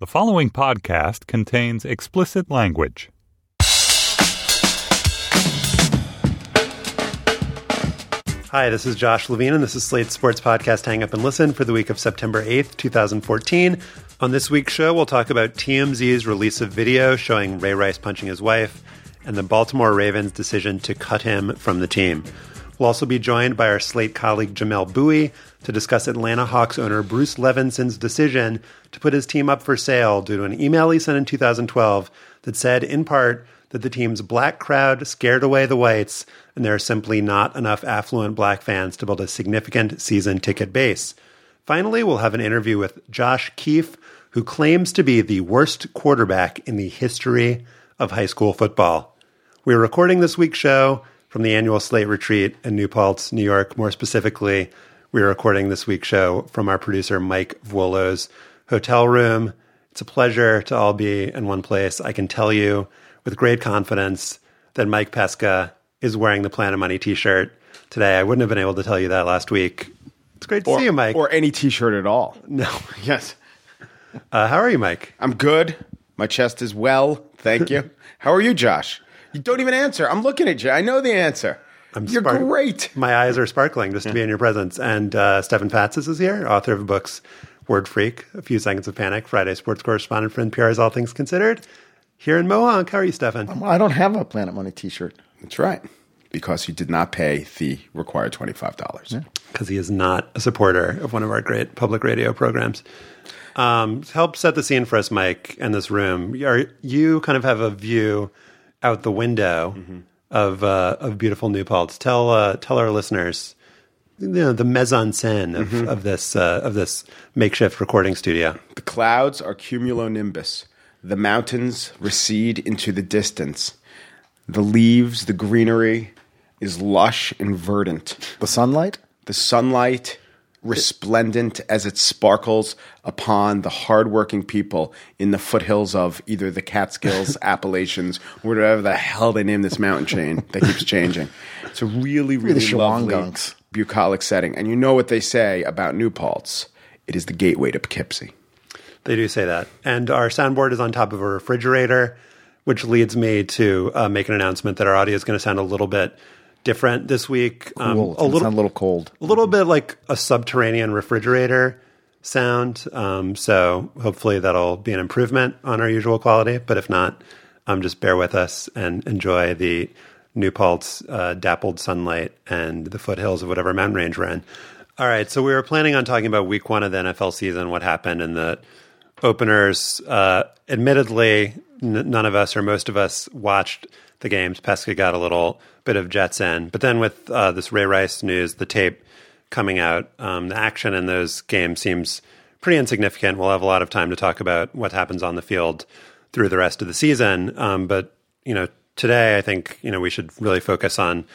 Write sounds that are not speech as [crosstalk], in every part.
The following podcast contains explicit language. Hi, this is Josh Levin, and this is Slate's sports podcast Hang Up and Listen for the week of September 8th, 2014. On this week's show, we'll talk about TMZ's release of video showing Ray Rice punching his wife and the Baltimore Ravens' decision to cut him from the team. We'll also be joined by our Slate colleague Jamel Bouie to discuss Atlanta Hawks owner Bruce Levenson's decision to put his team up for sale due to an email he sent in 2012 that said, in part, that the team's black crowd scared away the whites, and there are simply not enough affluent black fans to build a significant season ticket base. Finally, we'll have an interview with Josh Keefe, who claims to be the worst quarterback in the history of high school football. We're recording this week's show from the annual Slate retreat in New Paltz, New York. More specifically, we're recording this week's show from our producer Mike Vuolo's hotel room. It's a pleasure to all be in one place. I can tell you with great confidence that Mike Pesca is wearing the Planet Money t-shirt today. I wouldn't have been able to tell you that last week. It's great to or, see you, Mike. Or any t-shirt at all. [laughs] No. [laughs] yes. Uh, how are you, Mike? I'm good. My chest is well. Thank [laughs] you. how are you, Josh? You don't even answer. I'm looking at you. I know the answer. I'm You're spark- great. My eyes are sparkling just to be in your presence. And uh, Stefan Fatsis is here, author of books Word Freak, A Few Seconds of Panic, Friday sports correspondent for NPR's All Things Considered. Here in Mohonk. How are you, Stefan? Um, I don't have a Planet Money t shirt. That's right. Because you did not pay the required $25. Because yeah. he is not a supporter of one of our great public radio programs. Um, help set the scene for us, Mike, in this room. Are, you kind of have a view out the window mm-hmm. Of uh, of beautiful New Paltz. Tell uh, tell our listeners you know, the mise en scène of, mm-hmm. of this uh, of this makeshift recording studio. The clouds are cumulonimbus. The mountains recede into the distance. The leaves, the greenery is lush and verdant. The sunlight? The sunlight resplendent as it sparkles upon the hardworking people in the foothills of either the Catskills, [laughs] Appalachians, whatever the hell they name this mountain chain that keeps [laughs] changing. It's a really, really lovely, bucolic setting. And you know what they say about New Paltz. It is the gateway to Poughkeepsie. They do say that. And our soundboard is on top of a refrigerator, which leads me to uh, make an announcement that our audio is going to sound a little bit different this week. Um, cool. a little, a little cold. A little bit like a subterranean refrigerator sound. Um, so hopefully that'll be an improvement on our usual quality. But if not, um, just bear with us and enjoy the New Paltz uh, dappled sunlight and the foothills of whatever mountain range we're in. All right, so we were planning on talking about week one of the NFL season, what happened in the openers. Uh, admittedly, n- none of us or most of us watched the games. Pesca got a little bit of Jets in, but then with uh, this Ray Rice news, the tape coming out, um, the action in those games seems pretty insignificant. We'll have a lot of time to talk about what happens on the field through the rest of the season. Um, but you know, today I think you know we should really focus on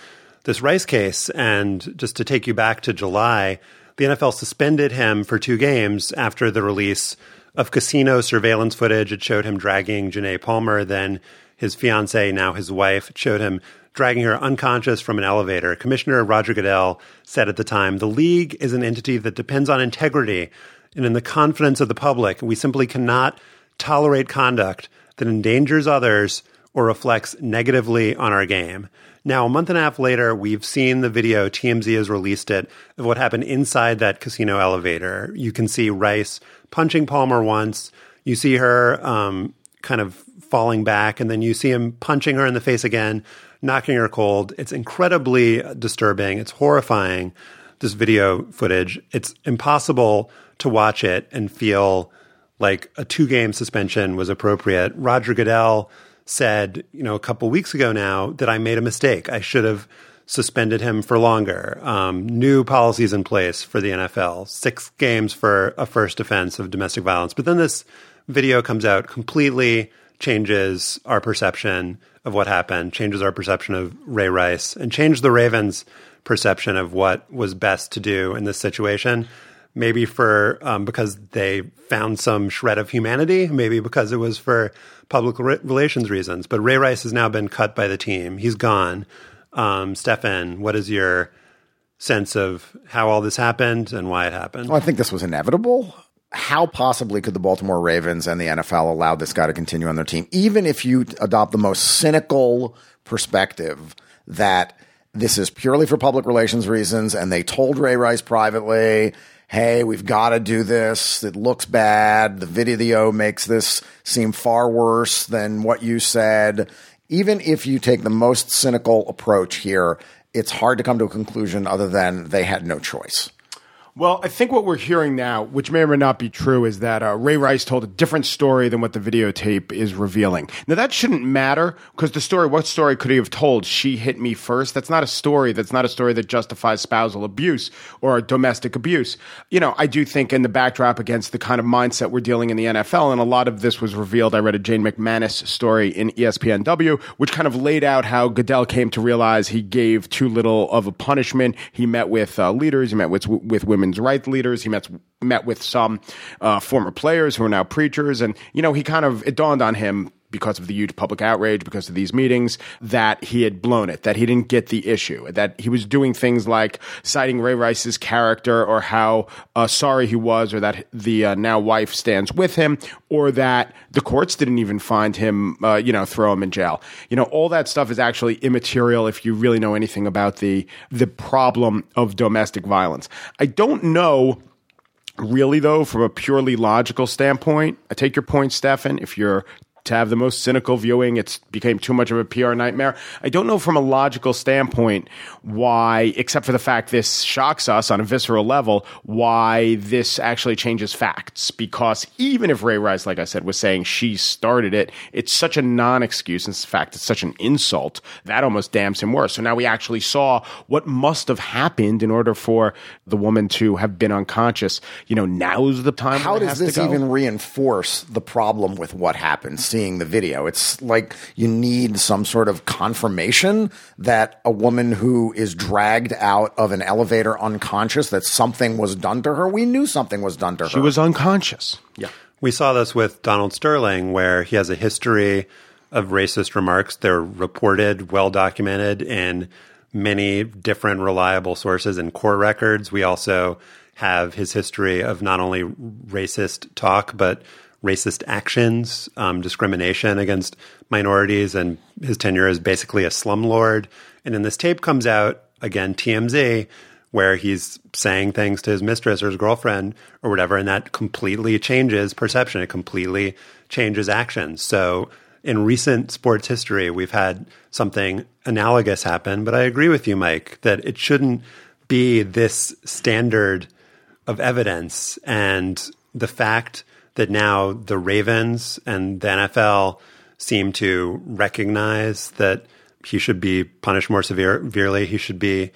this Rice case. And just to take you back to July, the NFL suspended him for two games after the release of casino surveillance footage. It showed him dragging Janay Palmer, then his fiancee, now his wife, showed him dragging her unconscious from an elevator. Commissioner Roger Goodell said at the time, the league is an entity that depends on integrity and in the confidence of the public. We simply cannot tolerate conduct that endangers others or reflects negatively on our game. Now, a month and a half later, we've seen the video, TMZ has released it, of what happened inside that casino elevator. You can see Rice punching Palmer once. You see her um, kind of falling back, and then you see him punching her in the face again, knocking her cold. It's incredibly disturbing. It's horrifying, this video footage. It's impossible to watch it and feel like a two game suspension was appropriate. Roger Goodell said, you know, a couple weeks ago now that I made a mistake. I should have suspended him for longer. Um, new policies in place for the NFL, six games for a first offense of domestic violence. But then this video comes out, completely changes our perception of what happened, changes our perception of Ray Rice, and changed the Ravens' perception of what was best to do in this situation. Maybe for um, because they found some shred of humanity, maybe because it was for public re- relations reasons. But Ray Rice has now been cut by the team. He's gone. Um, Stefan, what is your sense of how all this happened and why it happened? Well, I think this was inevitable. How possibly could the Baltimore Ravens and the NFL allow this guy to continue on their team, even if you adopt the most cynical perspective that this is purely for public relations reasons and they told Ray Rice privately hey, we've got to do this. It looks bad. The video makes this seem far worse than what you said. Even if you take the most cynical approach here, it's hard to come to a conclusion other than they had no choice. Well, I think what we're hearing now, which may or may not be true, is that uh, Ray Rice told a different story than what the videotape is revealing. Now, that shouldn't matter because the story, what story could he have told? She hit me first. That's not a story. That's not a story that justifies spousal abuse or domestic abuse. You know, I do think in the backdrop against the kind of mindset we're dealing in the NFL, and a lot of this was revealed. I read a Jane McManus story in ESPNW, which kind of laid out how Goodell came to realize he gave too little of a punishment. He met with uh, leaders, he met with, with women women's rights leaders. He met met with some uh, former players who are now preachers, and you know he kind of it dawned on him because of the huge public outrage, because of these meetings, that he had blown it, that he didn't get the issue, that he was doing things like citing Ray Rice's character or how uh, sorry he was, or that the uh, now wife stands with him, or that the courts didn't even find him, uh, you know, throw him in jail. You know, all that stuff is actually immaterial if you really know anything about the the problem of domestic violence. I don't know really though from a purely logical standpoint i take your point stefan if you're to have the most cynical viewing. It's became too much of a PR nightmare. I don't know from a logical standpoint why, except for the fact this shocks us on a visceral level, why this actually changes facts. Because even if Ray Rice, like I said, was saying she started it, it's such a non-excuse. In fact, it's such an insult that almost damns him worse. So now we actually saw what must have happened in order for the woman to have been unconscious. You know, now's the time. How does this even reinforce the problem with what happened? Seeing the video. It's like you need some sort of confirmation that a woman who is dragged out of an elevator unconscious, that something was done to her. We knew something was done to her. She was unconscious. Yeah. We saw this with Donald Sterling, where he has a history of racist remarks. They're reported, well documented in many different reliable sources and court records. We also have his history of not only racist talk, but racist actions, um, discrimination against minorities, and his tenure as basically a slumlord. And then this tape comes out again, TMZ, where he's saying things to his mistress or his girlfriend or whatever, and that completely changes perception. It completely changes actions. So in recent sports history, we've had something analogous happen. But I agree with you, Mike, that it shouldn't be this standard of evidence and the fact that now the Ravens and the NFL seem to recognize that he should be punished more severe, severely. He should be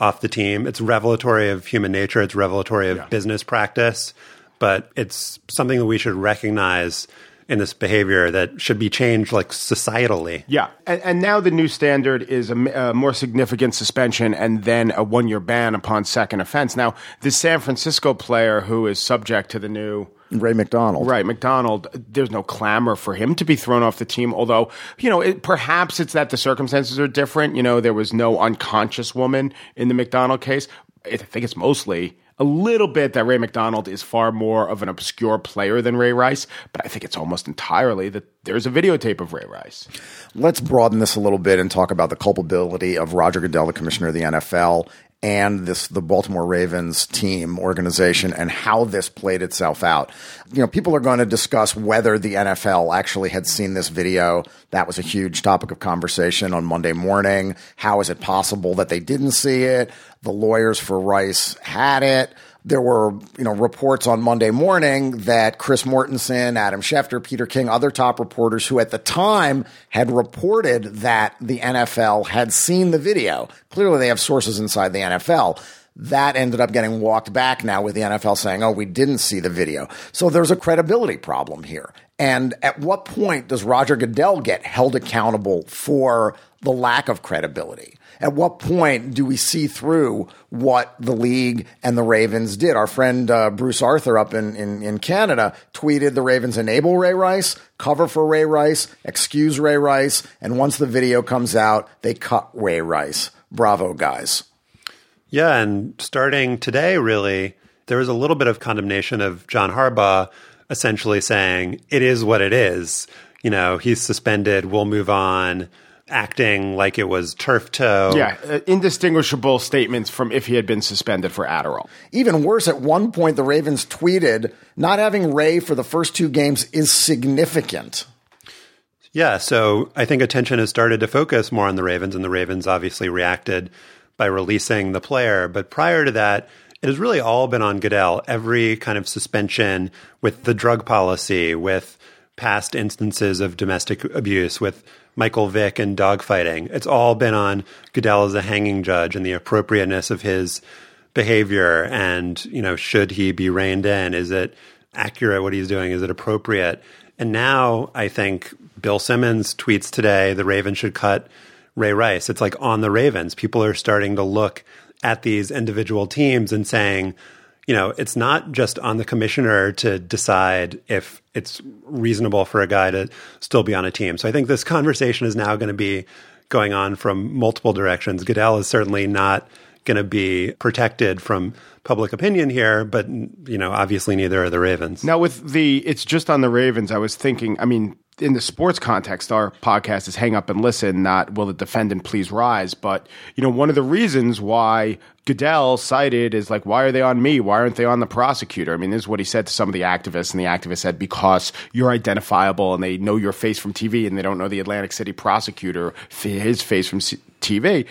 off the team. It's revelatory of human nature. It's revelatory of yeah. business practice, but it's something that we should recognize in this behavior that should be changed like societally. Yeah. And, and now the new standard is a, a, more significant suspension and then a one year ban upon second offense. Now, the San Francisco player who is subject to the new Ray McDonald. Right, McDonald. There's no clamor for him to be thrown off the team. Although, you know, it, perhaps it's that the circumstances are different. You know, there was no unconscious woman in the McDonald case. I think it's mostly a little bit that Ray McDonald is far more of an obscure player than Ray Rice, but I think it's almost entirely that there's a videotape of Ray Rice. Let's broaden this a little bit and talk about the culpability of Roger Goodell, the commissioner of the NFL, and this the Baltimore Ravens team organization and how this played itself out. You know, people are going to discuss whether the NFL actually had seen this video. That was a huge topic of conversation on Monday morning. How is it possible that they didn't see it? The lawyers for Rice had it there were you know reports on Monday morning that Chris Mortensen, Adam Schefter, Peter King, other top reporters who at the time had reported that the NFL had seen the video. Clearly, they have sources inside the NFL. That ended up getting walked back now with the NFL saying, "Oh, we didn't see the video." So there's a credibility problem here. And at what point does Roger Goodell get held accountable for the lack of credibility? At what point do we see through what the league and the Ravens did? Our friend uh, Bruce Arthur up in, in, in Canada tweeted the Ravens enable Ray Rice, cover for Ray Rice, excuse Ray Rice, and once the video comes out, they cut Ray Rice. Bravo, guys. Yeah, and starting today, really, there was a little bit of condemnation of John Harbaugh essentially saying, it is what it is. You know, he's suspended, we'll move on acting like it was turf toe. Yeah, uh, indistinguishable statements from if he had been suspended for Adderall. Even worse, at one point, the Ravens tweeted, not having Ray for the first two games is significant. Yeah, so I think attention has started to focus more on the Ravens, and the Ravens obviously reacted by releasing the player. But prior to that, it has really all been on Goodell. Every kind of suspension with the drug policy, with past instances of domestic abuse, with Michael Vick and dogfighting. It's all been on Goodell as a hanging judge and the appropriateness of his behavior and, you know, should he be reined in? Is it accurate what he's doing? Is it appropriate? And now I think Bill Simmons tweets today the Ravens should cut Ray Rice. It's like on the Ravens. People are starting to look at these individual teams and saying, you know, it's not just on the commissioner to decide if it's reasonable for a guy to still be on a team. So I think this conversation is now going to be going on from multiple directions. Goodell is certainly not going to be protected from public opinion here, but you know, obviously neither are the Ravens. Now with the it's just on the Ravens, I was thinking, I mean, in the sports context, our podcast is hang up and listen, not will the defendant please rise. But, you know, one of the reasons why Goodell cited is like, why are they on me? Why aren't they on the prosecutor? I mean, this is what he said to some of the activists, and the activists said, because you're identifiable and they know your face from TV and they don't know the Atlantic City prosecutor, his face from TV.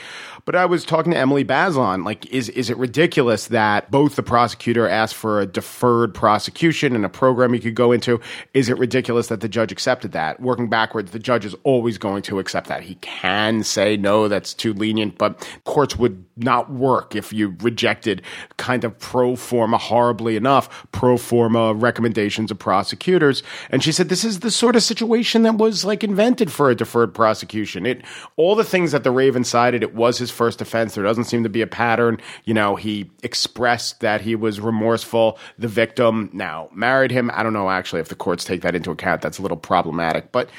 But I was talking to Emily Bazelon. Like, is is it ridiculous that both the prosecutor asked for a deferred prosecution and a program he could go into? Is it ridiculous that the judge accepted that? Working backwards, the judge is always going to accept that. He can say no, that's too lenient, but courts would not work if you rejected kind of pro forma horribly enough pro forma recommendations of prosecutors. And she said this is the sort of situation that was like invented for a deferred prosecution. It all the things that the Raven cited, it was his first offense. There doesn't seem to be a pattern. You know, he expressed that he was remorseful. The victim now married him. I don't know actually if the courts take that into account. That's a little problematic, but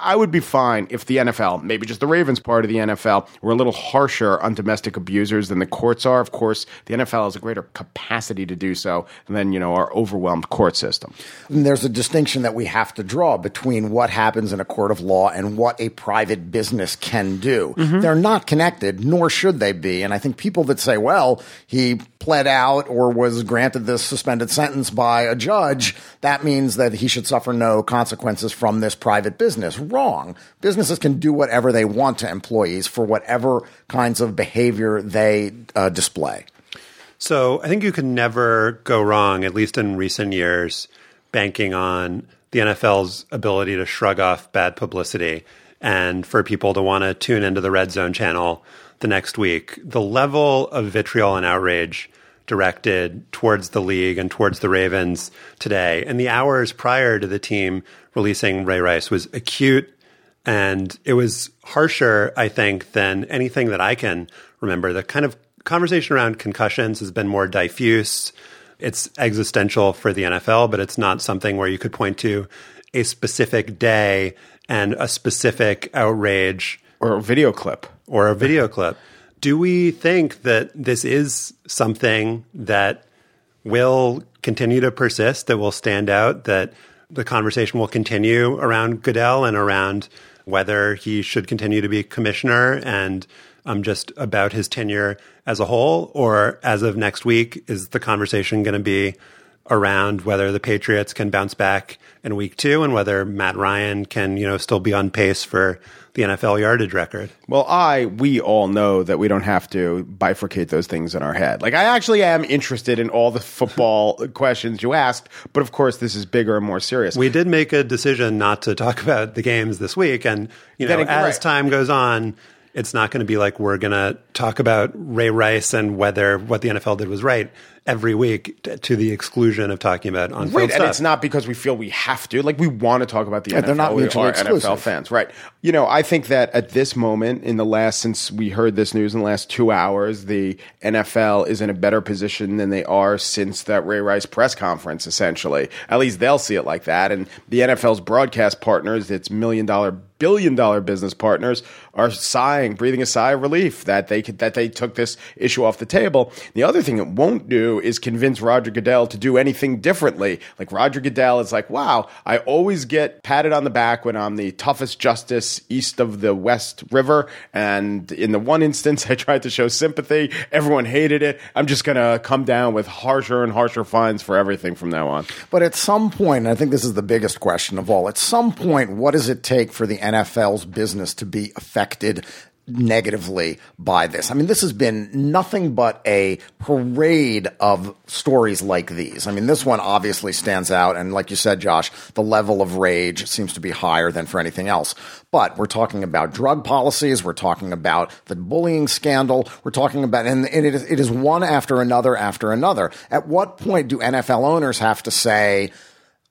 I would be fine if the NFL, maybe just the Ravens part of the NFL, were a little harsher on domestic abusers than the courts are. Of course, the NFL has a greater capacity to do so than, you know, our overwhelmed court system. And there's a distinction that we have to draw between what happens in a court of law and what a private business can do. Mm-hmm. They're not connected, nor should they be. And I think people that say, well, he pled out or was granted this suspended sentence by a judge, that means that he should suffer no consequences from this private business. Wrong. Businesses can do whatever they want to employees for whatever kinds of behavior they uh, display. So I think you can never go wrong, at least in recent years, banking on the NFL's ability to shrug off bad publicity and for people to want to tune into the Red Zone channel the next week. The level of vitriol and outrage directed towards the league and towards the Ravens today and the hours prior to the team releasing Ray Rice was acute and it was harsher, I think, than anything that I can remember. The kind of conversation around concussions has been more diffuse. It's existential for the NFL, but it's not something where you could point to a specific day and a specific outrage or a video clip or a video clip. Do we think that this is something that will continue to persist, that will stand out, that the conversation will continue around Goodell and around whether he should continue to be commissioner and um, just about his tenure as a whole? Or as of next week, is the conversation going to be around whether the Patriots can bounce back in week two and whether Matt Ryan can, you know, still be on pace for the NFL yardage record. Well, I, we all know that we don't have to bifurcate those things in our head. Like, I actually am interested in all the football [laughs] questions you asked, but of course, this is bigger and more serious. We did make a decision not to talk [laughs] about the games this week. And, you know, it- as right. time goes on, it's not going to be like we're going to talk about Ray Rice and whether what the NFL did was right every week t- to the exclusion of talking about on Right, field and stuff. it's not because we feel we have to. Like we want to talk about the Yeah, NFL. they're not we mutually are NFL exclusive. fans, right? You know, I think that at this moment in the last since we heard this news in the last two hours, the NFL is in a better position than they are since that Ray Rice press conference. Essentially, at least they'll see it like that. And the NFL's broadcast partners, its million dollar billion dollar business partners are sighing, breathing a sigh of relief that they could, that they took this issue off the table. The other thing it won't do is convince Roger Goodell to do anything differently. Like Roger Goodell is like, wow, I always get patted on the back when I'm the toughest justice east of the West River, and in the one instance [laughs] I tried to show sympathy, everyone hated it. I'm just gonna come down with harsher and harsher fines for everything from now on. But at some point, I think this is the biggest question of all, at some point, what does it take for the NFL's business to be affected negatively by this? I mean, this has been nothing but a parade of stories like these. I mean, this one obviously stands out. And like you said, Josh, the level of rage seems to be higher than for anything else. But we're talking about drug policies. We're talking about the bullying scandal. We're talking about, and it is, it is one after another after another. At what point do NFL owners have to say,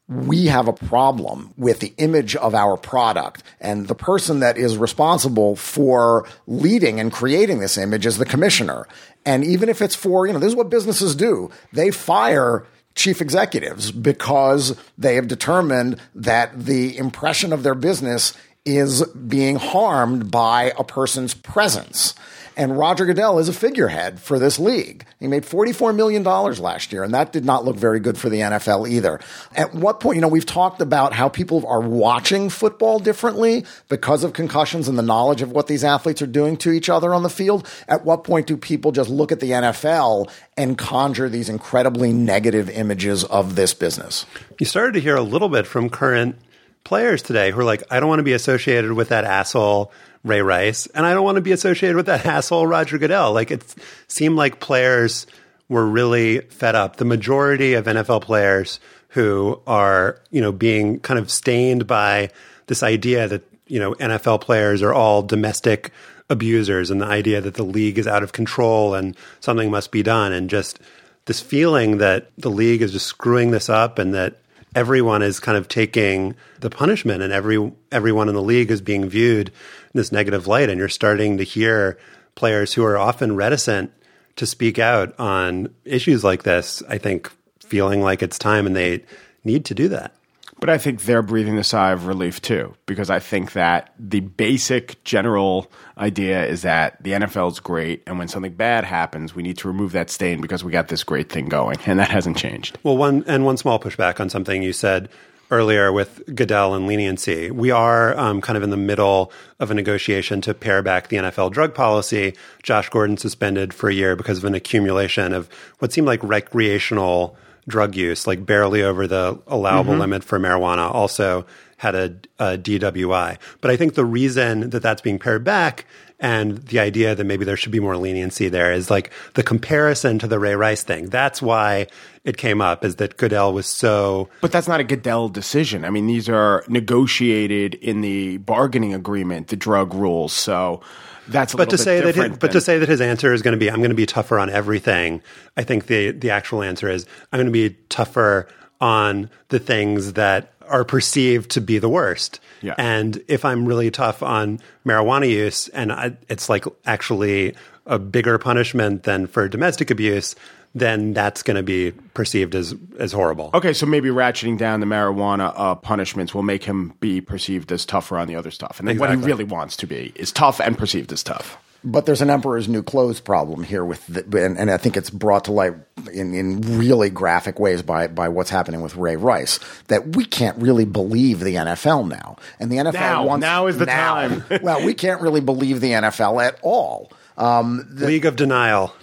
we have a problem with the image of our product. And the person that is responsible for leading and creating this image is the commissioner. And even if it's for, you know, this is what businesses do. They fire chief executives because they have determined that the impression of their business is being harmed by a person's presence. And Roger Goodell is a figurehead for this league. He made $44 million last year, and that did not look very good for the NFL either. At what point, you know, we've talked about how people are watching football differently because of concussions and the knowledge of what these athletes are doing to each other on the field. At what point do people just look at the NFL and conjure these incredibly negative images of this business? You started to hear a little bit from current players today who are like, I don't want to be associated with that asshole Ray Rice, and I don't want to be associated with that [laughs] asshole Roger Goodell. Like it seemed like players were really fed up. The majority of NFL players who are, you know, being kind of stained by this idea that, you know, NFL players are all domestic abusers and the idea that the league is out of control and something must be done and just this feeling that the league is just screwing this up and that everyone is kind of taking the punishment and every everyone in the league is being viewed in this negative light. And you're starting to hear players who are often reticent to speak out on issues like this i think feeling like it's time and they need to do that But I think they're breathing a sigh of relief too, because I think that the basic general idea is that the NFL is great, and when something bad happens, we need to remove that stain because we got this great thing going, and that hasn't changed. Well, one and one small pushback on something you said earlier with Goodell and leniency. We are um, kind of in the middle of a negotiation to pare back the NFL drug policy. Josh Gordon suspended for a year because of an accumulation of what seemed like recreational drug use, like barely over the allowable mm-hmm. limit for marijuana. Also, had a, a DWI. But I think the reason that that's being pared back and the idea that maybe there should be more leniency there is like the comparison to the Ray Rice thing. That's why it came up is that Goodell was so. But that's not a Goodell decision. I mean, these are negotiated in the bargaining agreement, the drug rules. So that's but to say that his, but to say that his answer is going to be I'm going to be tougher on everything. I think the the actual answer is I'm going to be tougher on the things that are perceived to be the worst. Yeah. And if I'm really tough on marijuana use and I, it's like actually a bigger punishment than for domestic abuse, then that's going to be perceived as as horrible. Okay, so maybe ratcheting down the marijuana uh, punishments will make him be perceived as tougher on the other stuff, and then Exactly. what he really wants to be is tough and perceived as tough. But there's an emperor's new clothes problem here with, the, and, and I think it's brought to light in, in really graphic ways by by what's happening with Ray Rice. That we can't really believe the NFL now, and the NFL Now, wants now is the now. time. [laughs] well, we can't really believe the NFL at all. Um, the League of Denial.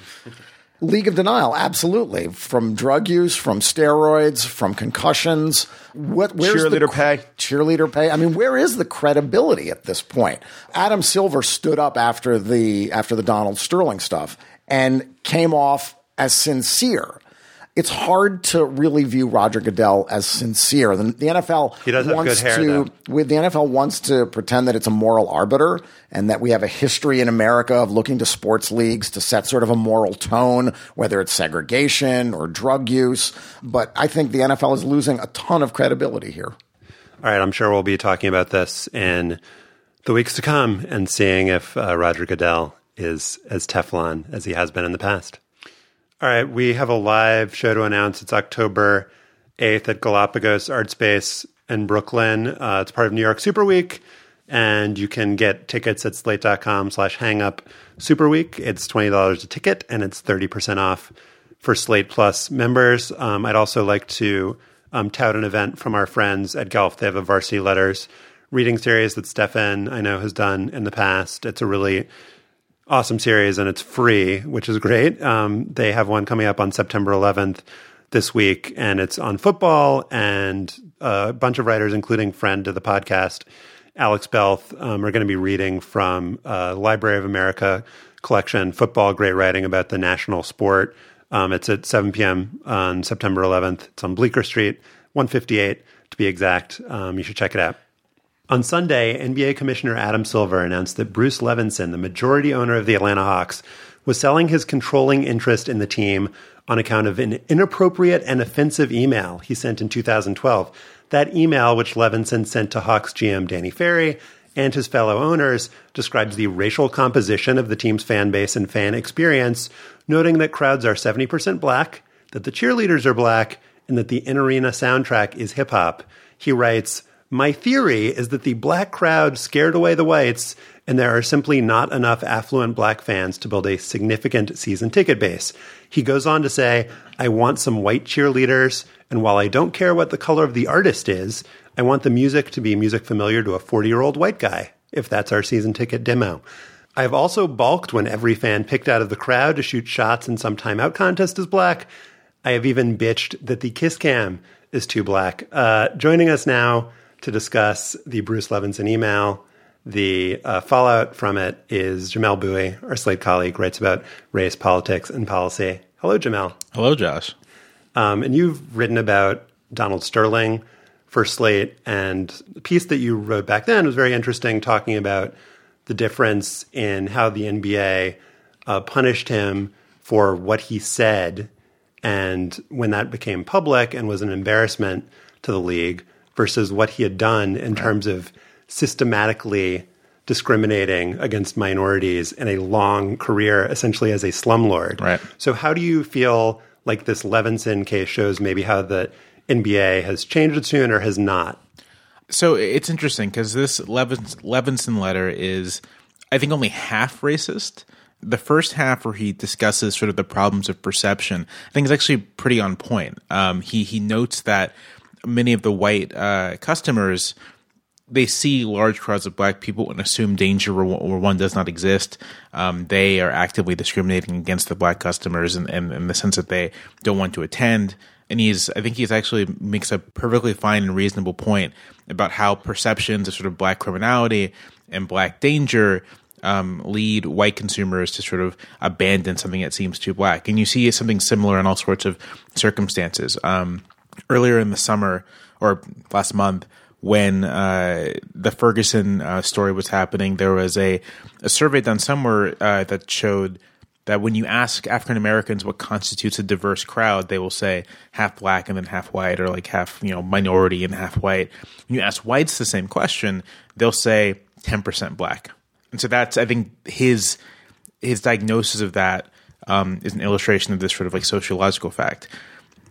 League of Denial, absolutely. From drug use, from steroids, from concussions. What where's the Cheerleader pay. Cheerleader pay. I mean, where is the credibility at this point? Adam Silver stood up after the after the Donald Sterling stuff and came off as sincere. It's hard to really view Roger Goodell as sincere. The, the NFL He does have wants hair, to with the NFL wants to pretend that it's a moral arbiter and that we have a history in America of looking to sports leagues to set sort of a moral tone, whether it's segregation or drug use. But I think the NFL is losing a ton of credibility here. All right, I'm sure we'll be talking about this in the weeks to come and seeing if uh, Roger Goodell is as Teflon as he has been in the past. All right, we have a live show to announce. It's October 8th at Galapagos Art Space in Brooklyn. Uh, it's part of New York Super Week, and you can get tickets at slate.com slash hangup super week. It's $20 a ticket, and it's 30% off for Slate Plus members. Um, I'd also like to um, tout an event from our friends at Golf. They have a Varsity Letters reading series that Stefan, I know, has done in the past. It's a really awesome series and it's free, which is great. Um, they have one coming up on September 11th this week, and it's on football. And a bunch of writers, including friend to the podcast, Alex Belth, um, are going to be reading from uh, Library of America collection, Football Great Writing about the national sport. Um, it's at 7 p.m. on September 11th. It's on Bleecker Street, 158 to be exact. Um, you should check it out. On Sunday, NBA Commissioner Adam Silver announced that Bruce Levenson, the majority owner of the Atlanta Hawks, was selling his controlling interest in the team on account of an inappropriate and offensive email he sent in 2012. That email, which Levenson sent to Hawks GM Danny Ferry and his fellow owners, describes the racial composition of the team's fan base and fan experience, noting that crowds are 70% black, that the cheerleaders are black, and that the in arena soundtrack is hip hop. He writes, my theory is that the black crowd scared away the whites, and there are simply not enough affluent black fans to build a significant season ticket base. He goes on to say, I want some white cheerleaders, and while I don't care what the color of the artist is, I want the music to be music familiar to a 40 year old white guy, if that's our season ticket demo. I've also balked when every fan picked out of the crowd to shoot shots in some timeout contest is black. I have even bitched that the kiss cam is too black. Uh, joining us now to discuss the Bruce Levenson email. The uh, fallout from it is Jamel Bouie, our Slate colleague, writes about race, politics, and policy. Hello, Jamel. Hello, Josh. Um, and you've written about Donald Sterling for Slate, and the piece that you wrote back then was very interesting, talking about the difference in how the NBA uh, punished him for what he said, and when that became public and was an embarrassment to the league, versus what he had done in terms of systematically discriminating against minorities in a long career, essentially as a slumlord. Right. So, how do you feel like this Levenson case shows maybe how the NBA has changed its tune or has not? So it's interesting because this Levins, Levenson letter is, I think, only half racist. The first half, where he discusses sort of the problems of perception, I think is actually pretty on point. Um, he he notes that many of the white uh, customers they see large crowds of black people and assume danger where, one does not exist. Um, they are actively discriminating against the black customers in, in, in the sense that they don't want to attend. and he's I think he's actually makes a perfectly fine and reasonable point about how perceptions of sort of black criminality and black danger um, lead white consumers to sort of abandon something that seems too black. And you see something similar in all sorts of circumstances. Um, earlier in the summer or last month, when uh, the Ferguson uh, story was happening, there was a, a survey done somewhere uh, that showed that when you ask African Americans what constitutes a diverse crowd, they will say half black and then half white, or like half you know minority and half white. When you ask whites the same question, they'll say ten percent black. And so that's I think his his diagnosis of that um, is an illustration of this sort of like sociological fact.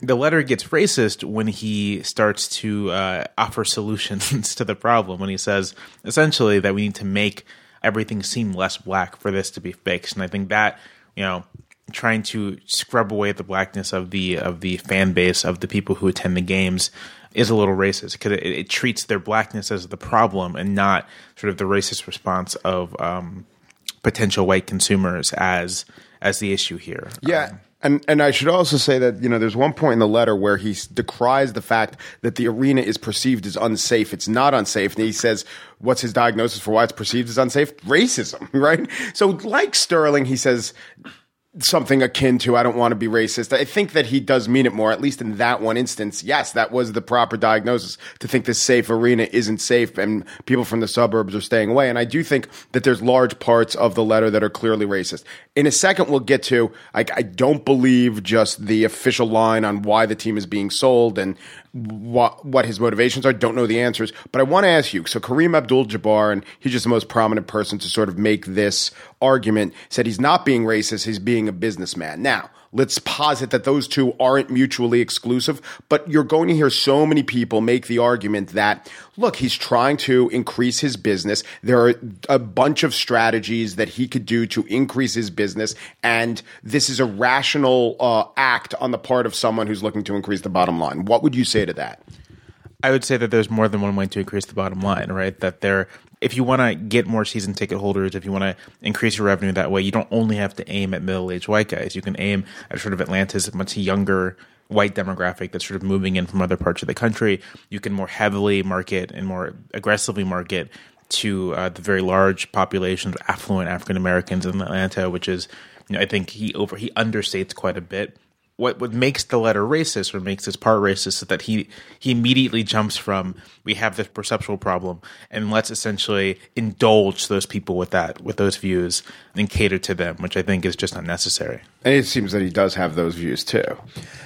The letter gets racist when he starts to uh, offer solutions [laughs] to the problem. When he says essentially that we need to make everything seem less black for this to be fixed, and I think that you know trying to scrub away the blackness of the of the fan base of the people who attend the games is a little racist because it, it, treats their blackness as the problem and not sort of the racist response of um, potential white consumers as as the issue here. Yeah. Um, and and I should also say that you know there's one point in the letter where he decries the fact that the arena is perceived as unsafe. It's not unsafe, and he says what's his diagnosis for why it's perceived as unsafe? Racism, [laughs] right? So like Sterling, he says something akin to I don't want to be racist. I think that he does mean it more, at least in that one instance. Yes, that was the proper diagnosis to think this safe arena isn't safe and people from the suburbs are staying away. And I do think that there's large parts of the letter that are clearly racist. In a second, we'll get to, I, I don't believe just the official line on why the team is being sold and what what his motivations are. Don't know the answers, but I want to ask you. So Kareem Abdul-Jabbar, and he's just the most prominent person to sort of make this argument. Said he's not being racist; he's being a businessman. Now, let's posit that those two aren't mutually exclusive, but you're going to hear so many people make the argument that, look, he's trying to increase his business. There are a bunch of strategies that he could do to increase his business, and this is a rational uh, act on the part of someone who's looking to increase the bottom line. What would you say to that? I would say that there's more than one way to increase the bottom line, right? That there if you want to get more season ticket holders, if you want to increase your revenue that way, you don't only have to aim at middle aged white guys. You can aim at sort of Atlanta's much younger white demographic that's sort of moving in from other parts of the country. You can more heavily market and more aggressively market to uh, the very large population of affluent African Americans in Atlanta, which is, you know, I think he over he understates quite a bit what what makes the letter racist or makes this part racist is that he he immediately jumps from we have this perceptual problem and let's essentially indulge those people with that with those views and cater to them, which I think is just unnecessary. And it seems that he does have those views too.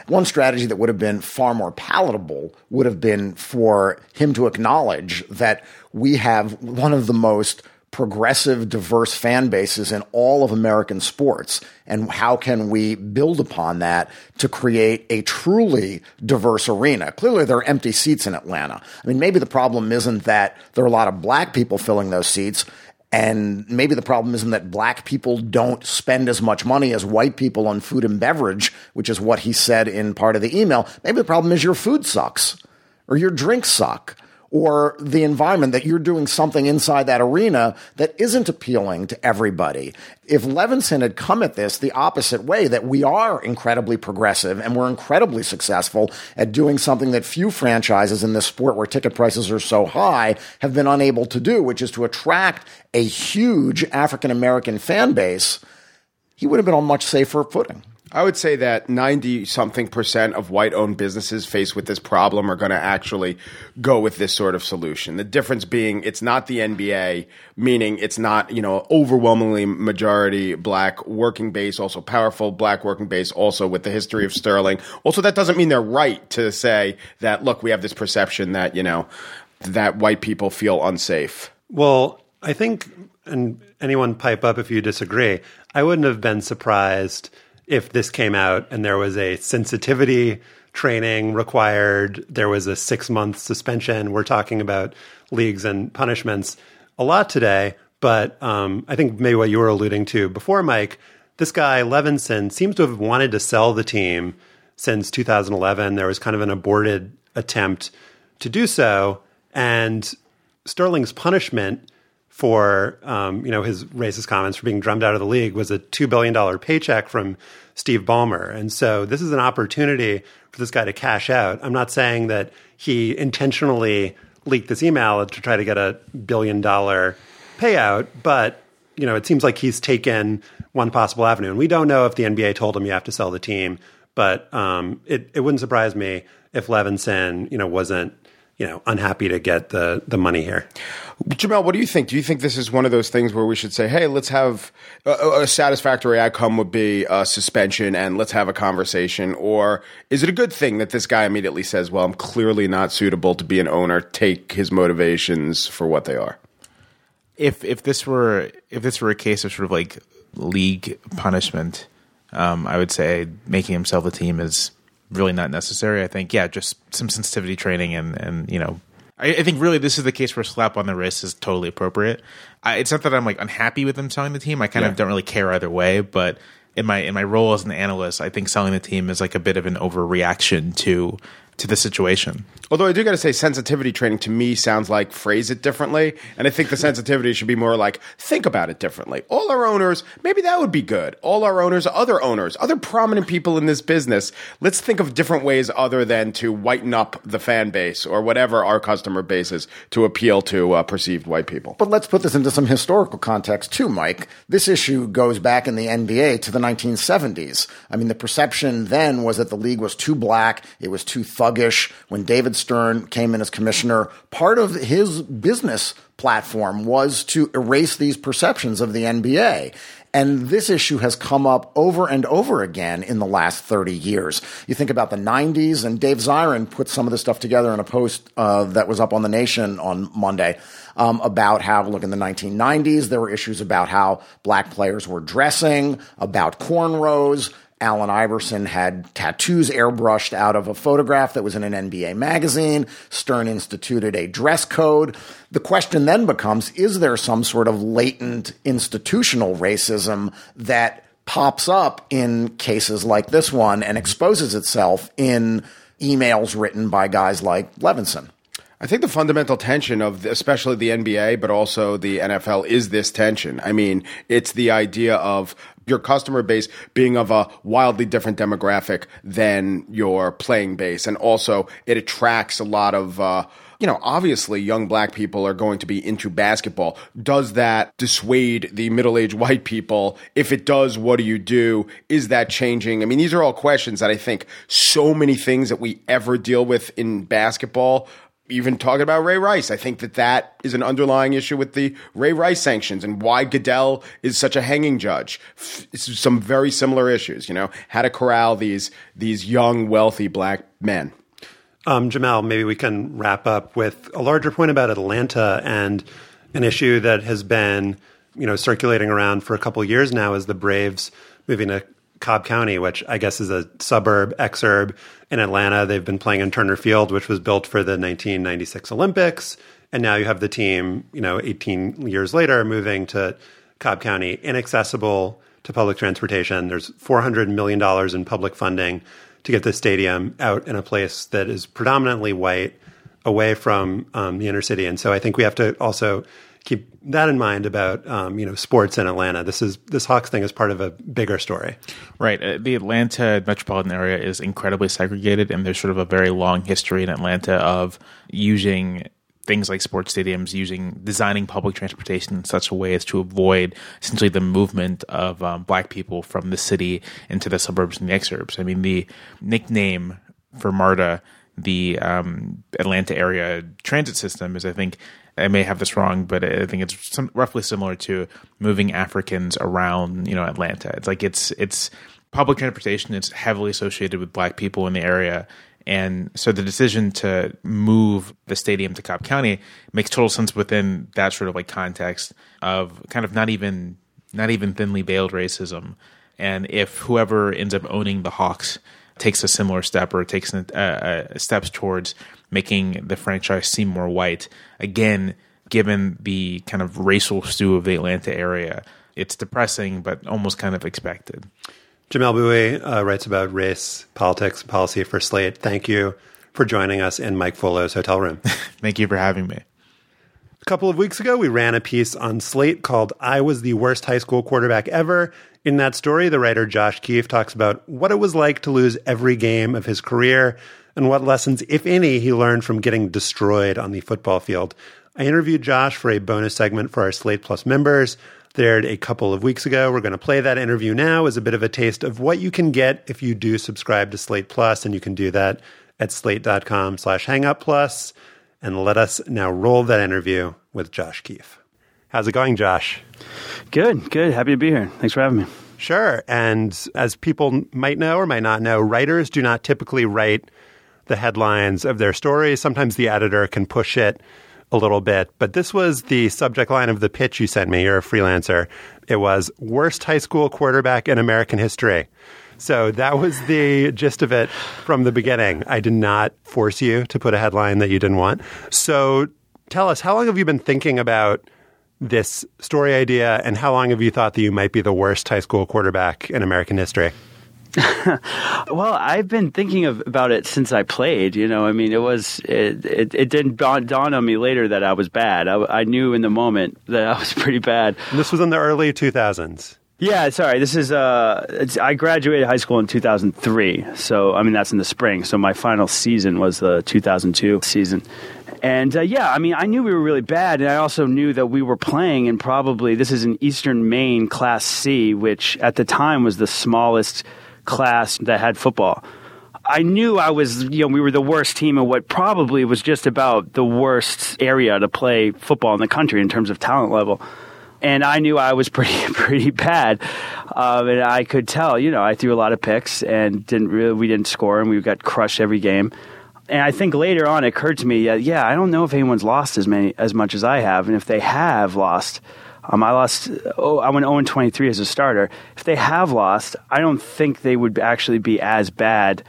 One strategy that would have been far more palatable would have been for him to acknowledge that we have one of the most progressive, diverse fan bases in all of American sports. And how can we build upon that to create a truly diverse arena? Clearly, there are empty seats in Atlanta. I mean, maybe the problem isn't that there are a lot of black people filling those seats. And maybe the problem isn't that black people don't spend as much money as white people on food and beverage, which is what he said in part of the email. Maybe the problem is your food sucks or your drinks suck or the environment that you're doing something inside that arena that isn't appealing to everybody. If Levenson had come at this the opposite way, that we are incredibly progressive and we're incredibly successful at doing something that few franchises in this sport where ticket prices are so high have been unable to do, which is to attract a huge African American fan base, he would have been on much safer footing. I would say that 90 something percent of white owned businesses faced with this problem are going to actually go with this sort of solution. The difference being it's not the NBA, meaning it's not, you know, overwhelmingly majority black working base, also powerful black working base, also with the history of Sterling. Also, that doesn't mean they're right to say that, look, we have this perception that, you know, that white people feel unsafe. Well, I think, and anyone pipe up if you disagree, I wouldn't have been surprised if this came out and there was a sensitivity training required, there was a six month suspension. We're talking about leagues and punishments a lot today. But um, I think maybe what you were alluding to before, Mike, this guy, Levenson, seems to have wanted to sell the team since 2011. There was kind of an aborted attempt to do so. And Sterling's punishment for um, you know his racist comments for being drummed out of the league was a two billion dollar paycheck from Steve Ballmer, and so this is an opportunity for this guy to cash out. I'm not saying that he intentionally leaked this email to try to get a billion dollar payout, but you know it seems like he's taken one possible avenue, and we don't know if the NBA told him you have to sell the team, but um, it it wouldn't surprise me if Levenson you know wasn't you know unhappy to get the the money here. Jamel, what do you think? Do you think this is one of those things where we should say, "Hey, let's have a, a satisfactory outcome would be a suspension, and let's have a conversation," or is it a good thing that this guy immediately says, "Well, I'm clearly not suitable to be an owner. Take his motivations for what they are." If if this were if this were a case of sort of like league punishment, um, I would say making himself a team is really not necessary. I think, yeah, just some sensitivity training and and you know, I, I think really this is the case where a slap on the wrist is totally appropriate. I, it's not that I'm like unhappy with them selling the team. I kind Yeah. of don't really care either way, but. In my in my role as an analyst, I think selling the team is like a bit of an overreaction to to the situation. Although I do got to say, sensitivity training to me sounds like phrase it differently. And I think the sensitivity should be more like think about it differently. All our owners, maybe that would be good. All our owners, other owners, other prominent people in this business, let's think of different ways other than to whiten up the fan base or whatever our customer base is to appeal to uh, perceived white people. But let's put this into some historical context too, Mike. This issue goes back in the NBA to the 1970s. I mean, the perception then was that the league was too black, it was too thuggish. When David Stern came in as commissioner, part of his business platform was to erase these perceptions of the NBA. And this issue has come up over and over again in the last 30 years. You think about the 90s, and Dave Zirin put some of this stuff together in a post uh, that was up on The Nation on Monday um, about how, look, in the 1990s, there were issues about how black players were dressing, about cornrows. Allen Iverson had tattoos airbrushed out of a photograph that was in an NBA magazine. Stern instituted a dress code. The question then becomes is there some sort of latent institutional racism that pops up in cases like this one and exposes itself in emails written by guys like Levenson? I think the fundamental tension of especially the NBA, but also the NFL is this tension. I mean, it's the idea of your customer base being of a wildly different demographic than your playing base. And also it attracts a lot of, uh, you know, obviously young black people are going to be into basketball. Does that dissuade the middle aged [laughs] white people? If it does, what do you do? Is that changing? I mean, these are all questions that I think so many things that we ever deal with in basketball even talking about Ray Rice, I think that that is an underlying issue with the Ray Rice sanctions and why Goodell is such a hanging judge. It's some very similar issues, you know, how to corral these these young, wealthy black men. Um, Jamal, maybe we can wrap up with a larger point about Atlanta and an issue that has been, you know, circulating around for a couple years now is the Braves moving to Cobb County, which I guess is a suburb, exurb in Atlanta. They've been playing in Turner Field, which was built for the 1996 Olympics. And now you have the team, you know, 18 years later moving to Cobb County, inaccessible to public transportation. There's $400 million in public funding to get the stadium out in a place that is predominantly white, away from um, the inner city. And so I think we have to also keep that in mind about um, you know sports in Atlanta. This is this Hawks thing is part of a bigger story. Right. Uh, the Atlanta metropolitan area is incredibly segregated, and there's sort of a very long history in Atlanta of using things like sports stadiums, using designing public transportation in such a way as to avoid essentially the movement of um, black people from the city into the suburbs and the exurbs. I mean, the nickname for MARTA, the um, Atlanta area transit system, is I think I may have this wrong, but I think it's some, roughly similar to moving Africans around, you know, Atlanta. It's like it's it's public transportation. It's heavily associated with black people in the area, and so the decision to move the stadium to Cobb County makes total sense within that sort of like context of kind of not even not even thinly veiled racism. And if whoever ends up owning the Hawks takes a similar step or takes uh, uh, steps towards making the franchise seem more white, again, given the kind of racial stew of the Atlanta area, it's depressing, but almost kind of expected. Jamelle Bouie uh, writes about race, politics, and policy for Slate. Thank you for joining us in Mike Vuolo's hotel room. [laughs] Thank you for having me. Couple of weeks ago, we ran a piece on Slate called I Was the Worst High School Quarterback Ever. In that story, the writer Josh Keefe talks about what it was like to lose every game of his career and what lessons, if any, he learned from getting destroyed on the football field. I interviewed Josh for a bonus segment for our Slate Plus members. They aired a couple of weeks ago. We're going to play that interview now as a bit of a taste of what you can get if you do subscribe to Slate Plus, and you can do that at slate.com slash hangup plus. And let us now roll that interview with Josh Keefe. How's it going, Josh? Good, good. Happy to be here. Thanks for having me. Sure. And as people might know or might not know, writers do not typically write the headlines of their stories. Sometimes the editor can push it a little bit, but this was the subject line of the pitch you sent me. You're a freelancer. It was worst high school quarterback in American history. So that was the gist of it from the beginning. I did not force you to put a headline that you didn't want. So tell us, how long have you been thinking about this story idea, and how long have you thought that you might be the worst high school quarterback in American history? [laughs] well, I've been thinking of, about it since I played. You know, I mean, it was it, it, it didn't dawn, dawn, on me later that I was bad. I, I, knew in the moment that I was [laughs] pretty bad. This was in the early 2000s. Yeah, sorry. This is uh, I graduated high school in 2003. So I mean that's in the spring. So my final season was the 2002 season. And uh, yeah, I mean, I knew we were really bad, and I also knew that we were playing in probably this is in Eastern Maine Class C, which at the time was the smallest class that had football. I knew I was, you know, we were the worst team in what probably was just about the worst area to play football in the country in terms of talent level. And I knew I was pretty, [laughs] pretty bad. Um, and I could tell, you know, I threw a lot of picks and didn't really, we didn't score and we got crushed every game. And I think later on it occurred to me, uh, yeah, I don't know if anyone's lost as many, as much as I have. And if they have lost, um, I lost. Oh, I went 0 23 as a starter. If they have lost, I don't think they would actually be as bad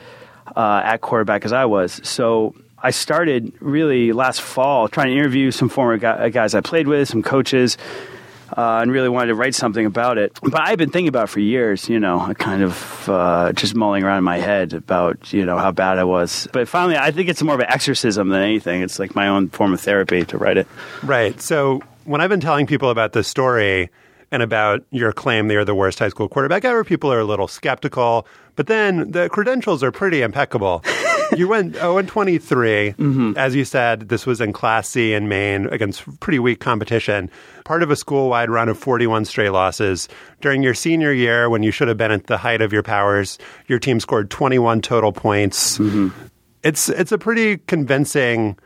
uh, at quarterback as I was. So I started really last fall trying to interview some former guys I played with, some coaches, uh, and really wanted to write something about it. But I've been thinking about it for years, you know, kind of uh, just mulling around in my head about, you know, how bad I was. But finally, I think it's more of an exorcism than anything. It's like my own form of therapy to write it. Right. So when I've been telling people about this story and about your claim that you're the worst high school quarterback ever, people are a little skeptical. But then the credentials are pretty impeccable. [laughs] you went 0 and 23. Mm-hmm. As you said, this was in Class C in Maine against pretty weak competition. Part of a school wide run of 41 straight losses. During your senior year, when you should have been at the height of your powers, your team scored 21 total points. Mm-hmm. It's, it's a pretty convincing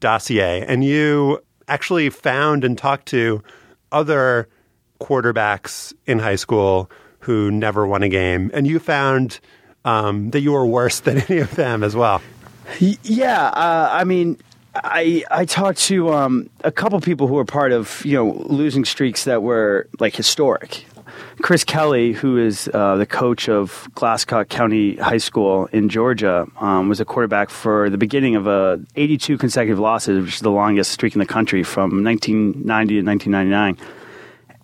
dossier. And you actually found and talked to other quarterbacks in high school who never won a game, and you found um, that you were worse than [laughs] any of them as well. Yeah, uh, I mean, I I talked to um, a couple people who were part of you know losing streaks that were like historic. Chris Kelly, who is uh, the coach of Glasscock County High School in Georgia, um, was a quarterback for the beginning of a 82 consecutive losses, which is the longest streak in the country from 1990 to 1999.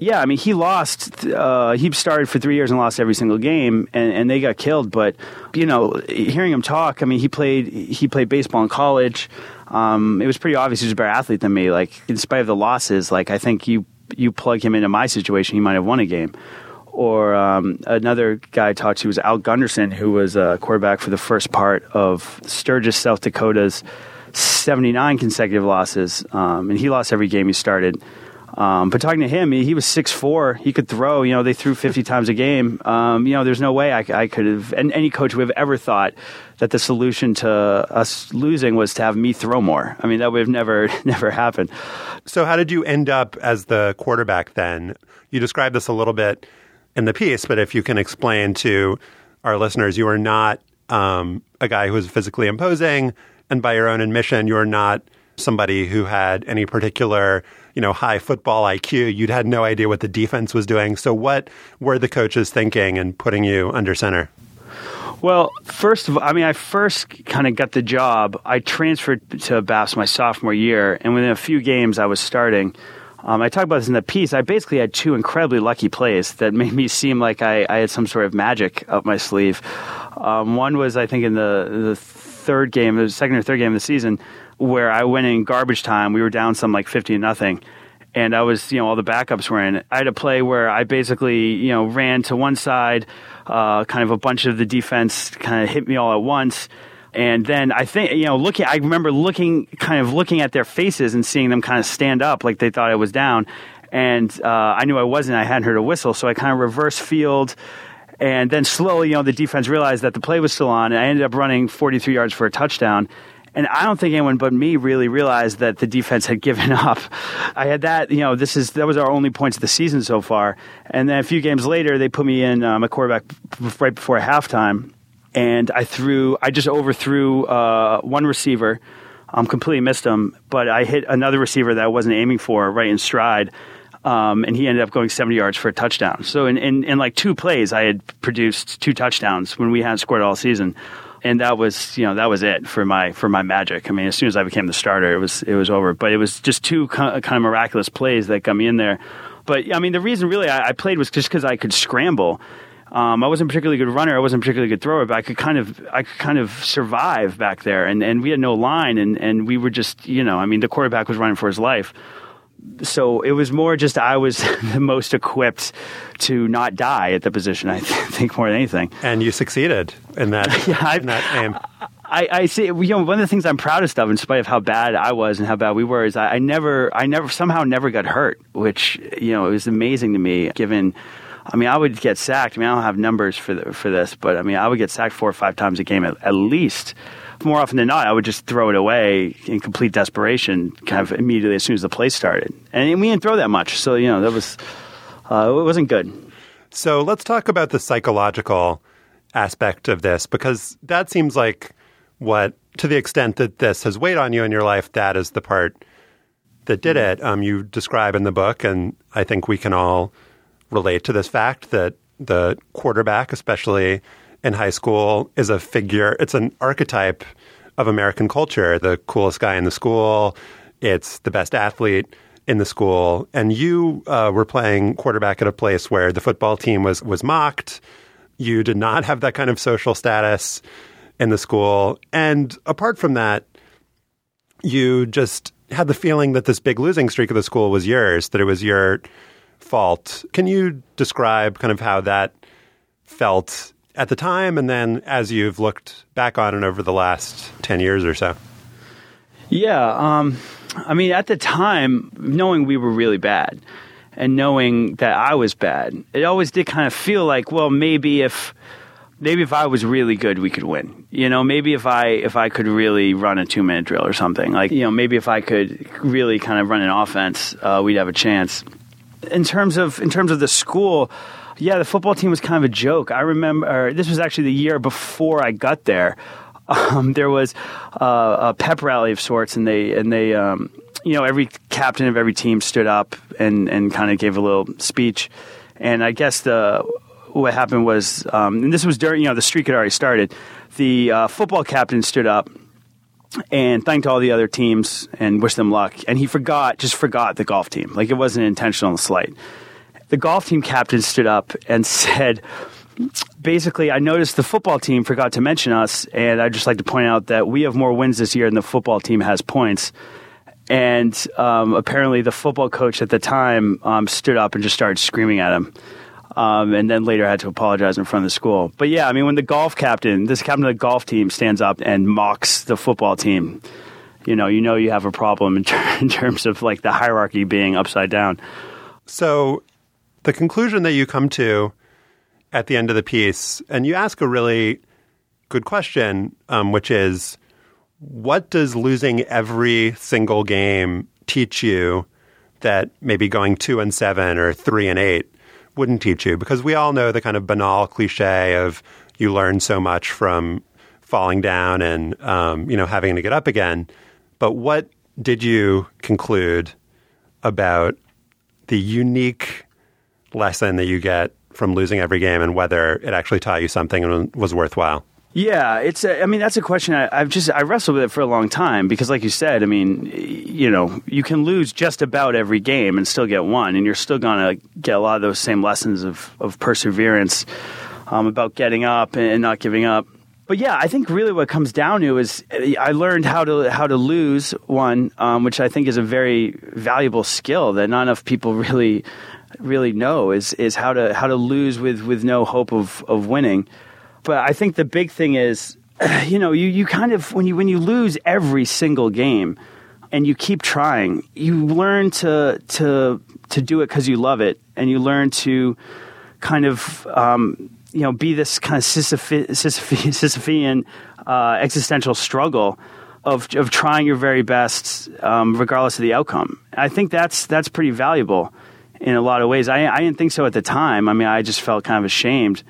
Yeah, I mean, he lost. Uh, he started for three years and lost every single game, and, and they got killed. But you know, hearing him talk, I mean, he played he played baseball in college. Um, it was pretty obvious he was a better athlete than me. Like, in spite of the losses, like I think you you plug him into my situation, he might have won a game. Or um, another guy I talked to was Al Gunderson, who was a quarterback for the first part of Sturgis, South Dakota's 79 consecutive losses, um, and he lost every game he started. Um, but talking to him, he was six four. He could throw. You know, they threw fifty [laughs] times a game. Um, you know, there's no way I, I could have, and any coach would have ever thought that the solution to us losing was to have me throw more. I mean, that would have never [laughs] never happened. So, how did you end up as the quarterback then? You described this a little bit in the piece, but if you can explain to our listeners, you are not um, a guy who is physically imposing, and by your own admission, you are not somebody who had any particular you know, high football IQ, you'd had no idea what the defense was doing. So, what were the coaches thinking and putting you under center? Well, first of all, I mean, I first kind of got the job. I transferred to Bass my sophomore year, and within a few games, I was starting. Um, I talk about this in the piece. I basically had two incredibly lucky plays that made me seem like I, I had some sort of magic up my sleeve. Um, one was, I think, in the, the third game, the second or third game of the season. Where I went in garbage time. We were down some like fifty to nothing, and I was you know all the backups were in. I had a play where I basically you know ran to one side, uh, kind of a bunch of the defense kind of hit me all at once. And then I think, you know, looking, I remember looking, kind of looking at their faces and seeing them kind of stand up like they thought I was down. And uh, I knew I wasn't. I hadn't heard a whistle. So I kind of reverse field. And then slowly, you know, the defense realized that the play was still on. And I ended up running 43 yards for a touchdown. And I don't think anyone but me really realized that the defense had given [laughs] up. I had that, you know, this is that was our only points of the season so far. And then a few games later, they put me in um, a quarterback right before halftime and I threw, I just overthrew uh, one receiver. Um, completely missed him, but I hit another receiver that I wasn't aiming for right in stride. Um, and he ended up going 70 yards for a touchdown. So in, in, in, like two plays, I had produced two touchdowns when we hadn't scored all season, and that was you know that was it for my for my magic. I mean, as soon as I became the starter, it was it was over. But it was just two kind of miraculous plays that got me in there. But I mean, the reason really I, I played was just because I could scramble. Um, I wasn't a particularly good runner. I wasn't a particularly good thrower, but I could kind of I could kind of survive back there. And and we had no line, and and we were just you know I mean the quarterback was running for his life. So it was more just I was [laughs] the most equipped to not die at the position. I [laughs] think more than anything. And you succeeded in that [laughs] yeah, in that aim. I, I see. You know, one of the things I'm proudest of, in spite of how bad I was and how bad we were, is I, I never, I never, somehow never got hurt, which you know it was amazing to me, given I mean, I would get sacked. I mean, I don't have numbers for the, for this, but I mean, I would get sacked four or five times a game at, at least. More often than not, I would just throw it away in complete desperation, kind of immediately as soon as the play started. And we didn't throw that much, so you know that was uh, it wasn't good. So let's talk about the psychological aspect of this because that seems like what, to the extent that this has weighed on you in your life, that is the part that did it. Um, you describe in the book, and I think we can all relate to this fact that the quarterback, especially in high school, is a figure, it's an archetype of American culture. The coolest guy in the school, it's the best athlete in the school. And you uh, were playing quarterback at a place where the football team was, was mocked. You did not have that kind of social status in the school. And apart from that, you just had the feeling that this big losing streak of the school was yours, that it was your fault. Can you describe kind of how that felt at the time and then as you've looked back on it over the last 10 years or so? Yeah. Um, I mean, at the time, knowing we were really bad and knowing that I was bad, it always did kind of feel like, well, maybe if maybe if I was really good, we could win. You know, maybe if I if I could really run a two minute drill or something, like you know, maybe if I could really kind of run an offense, uh, we'd have a chance in terms of in terms of the school, yeah, the football team was kind of a joke. I remember this was actually the year before I got there. [laughs] Um, there was uh, a pep rally of sorts, and they and they um, you know every captain of every team stood up and and kind of gave a little speech. And I guess the what happened was, um, and this was during you know the streak had already started. The uh, football captain stood up and thanked all the other teams and wished them luck. And he forgot, just forgot the golf team. Like it wasn't intentional slight. The golf team captain stood up and said, basically, I noticed the football team forgot to mention us, and I'd just like to point out that we have more wins this year than the football team has points. And um, apparently, the football coach at the time um, stood up and just started screaming at him um, and then later had to apologize in front of the school. But yeah, I mean, when the golf captain, this captain of the golf team, stands up and mocks the football team, you know, you know, you have a problem in, [laughs] ter- in terms of like the hierarchy being upside down. So, the conclusion that you come to at the end of the piece, and you ask a really good question, um, which is, what does losing every single game teach you that maybe going two and seven or three and eight wouldn't teach you? Because we all know the kind of banal cliche of you learn so much from falling down and um, you know having to get up again. But what did you conclude about the unique lesson that you get from losing every game and whether it actually taught you something and was worthwhile? Yeah, it's. A, I mean, that's a question I, have just I wrestled with it for a long time because, like you said, I mean, you know, you can lose just about every game and still get one, and you're still gonna get a lot of those same lessons of of perseverance, um, about getting up and not giving up. but yeah, I think really what comes down to is I learned how to how to lose one, um, which I think is a very valuable skill that not enough people [laughs] really really know is is how to how to lose with with no hope of of winning. But I think the big thing is, [clears throat] you know, you you kind of when you when you lose every single game and you keep trying, you learn to to to do it because you love it, and you learn to kind of um, you know be this kind of Sisyphe- Sisyphe- [laughs] Sisyphean uh, existential struggle of of trying your very best, um, regardless of the outcome. I think that's that's pretty valuable in a lot of ways. I, I didn't think so at the time. I mean, I just felt kind of ashamed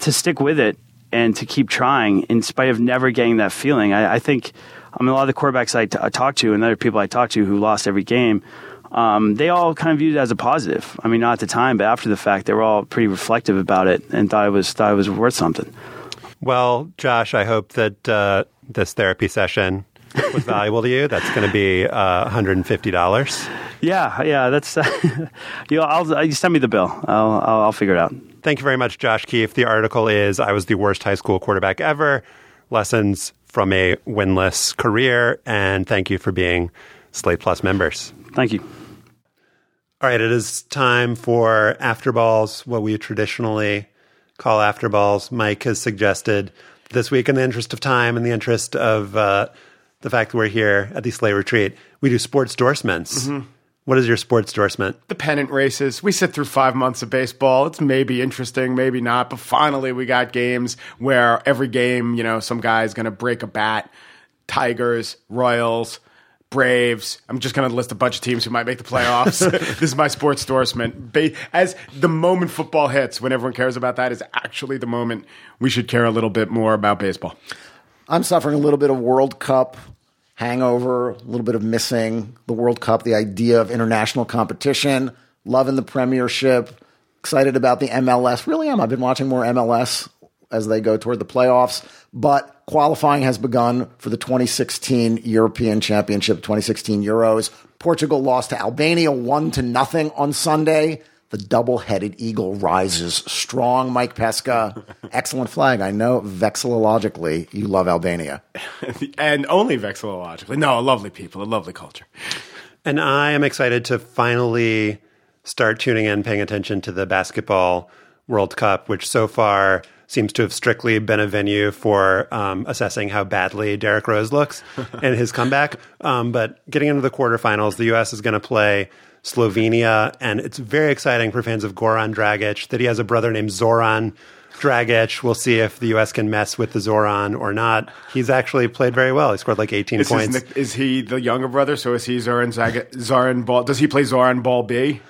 to stick with it and to keep trying in spite of never getting that feeling. I, I think I mean, a lot of the quarterbacks I, t- I talk to and other people I talk to who lost every game, um, they all kind of viewed it as a positive. I mean, not at the time, but after the fact, they were all pretty reflective about it and thought it was thought it was worth something. Well, Josh, I hope that uh, this therapy session [laughs] was valuable to you. That's going to be uh, $150. Yeah, yeah, that's. [laughs] you know, I'll, uh, you send me the bill. I'll, I'll, I'll figure it out. Thank you very much, Josh Keefe. The article is "I was the worst high school quarterback ever: Lessons from a winless career." And thank you for being Slate Plus members. Thank you. All right, it is time for after balls, what we traditionally call after balls. Mike has suggested this week, in the interest of time, in the interest of uh, the fact that we're here at the Slate Retreat, we do sports endorsements. Mm-hmm. What is your sports endorsement? The pennant races. We sit through five months of baseball. It's maybe interesting, maybe not. But finally, we got games where every game, you know, some guy's going to break a bat. Tigers, Royals, Braves. I'm just going to list a bunch of teams who might make the playoffs. [laughs] [laughs] this is my sports endorsement. As the moment football hits, when everyone cares about that, is actually the moment we should care a little bit more about baseball. I'm suffering a little bit of World Cup hangover, a little bit of missing the World Cup, the idea of international competition, loving the Premiership, excited about the MLS. Really am. I've been watching more MLS as they go toward the playoffs, but qualifying has begun for the 2016 European Championship, 2016 Euros. Portugal lost to Albania 1 to nothing on Sunday. The double-headed eagle rises strong. Mike Pesca, [laughs] excellent flag. I know vexillologically you love Albania. [laughs] and only vexillologically. No, lovely people, a lovely culture. And I am excited to finally start tuning in, paying attention to the basketball World Cup, which so far seems to have strictly been a venue for um, assessing how badly Derrick Rose looks [laughs] in his comeback. Um, but getting into the quarterfinals, the U.S. is going to play Slovenia, and it's very exciting for fans of Goran Dragic that he has a brother named Zoran Dragic. We'll see if the U.S. can mess with the Zoran or not. He's actually played very well. He scored like 18 Is, points. his, is he the younger brother? So is he Zoran Zoran Ball? Does he play Zoran Ball B?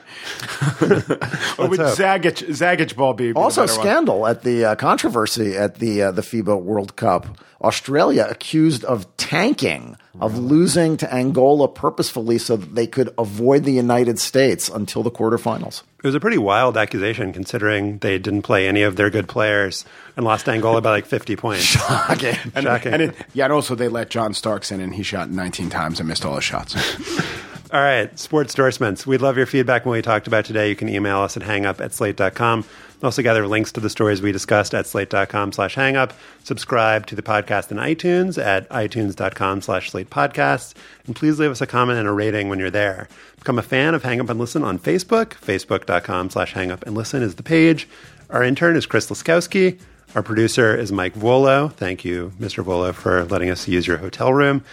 Or would hope. Zagic, Zagic Ball B? be the Also, better one? scandal at the uh, controversy at the uh, the FIBA World Cup. Australia accused of tanking, of losing to Angola purposefully so that they could avoid the United States until the quarterfinals. It was a pretty wild accusation considering they didn't play any of their good players and lost Angola by like 50 points. [laughs] Shocking. And, Shocking. and it, yeah, and also they let John Starks in, and he shot 19 times and missed all his shots. [laughs] All right, sports endorsements. We'd love your feedback what we talked about today. You can email us at hangup at slate.com. Also gather links to the stories we discussed at slate.com slash hangup. Subscribe to the podcast in iTunes at itunes.com slash slate podcasts. And please leave us a comment and a rating when you're there. Become a fan of Hang Up and Listen on Facebook. Facebook.com slash hang up and listen is the page. Our intern is Chris Laskowski. Our producer is Mike Vuolo. Thank you, Mr. Vuolo, for letting us use your hotel room.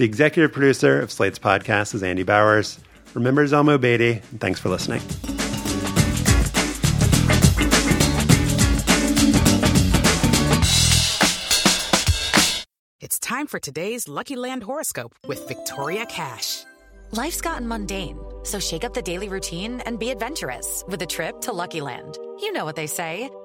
The executive producer of Slate's podcast is Andy Bowers. Remember Zelmo Beaty, and thanks for listening. It's time for today's Lucky Land horoscope with Victoria Cash. Life's gotten mundane, so shake up the daily routine and be adventurous with a trip to Lucky Land. You know what they say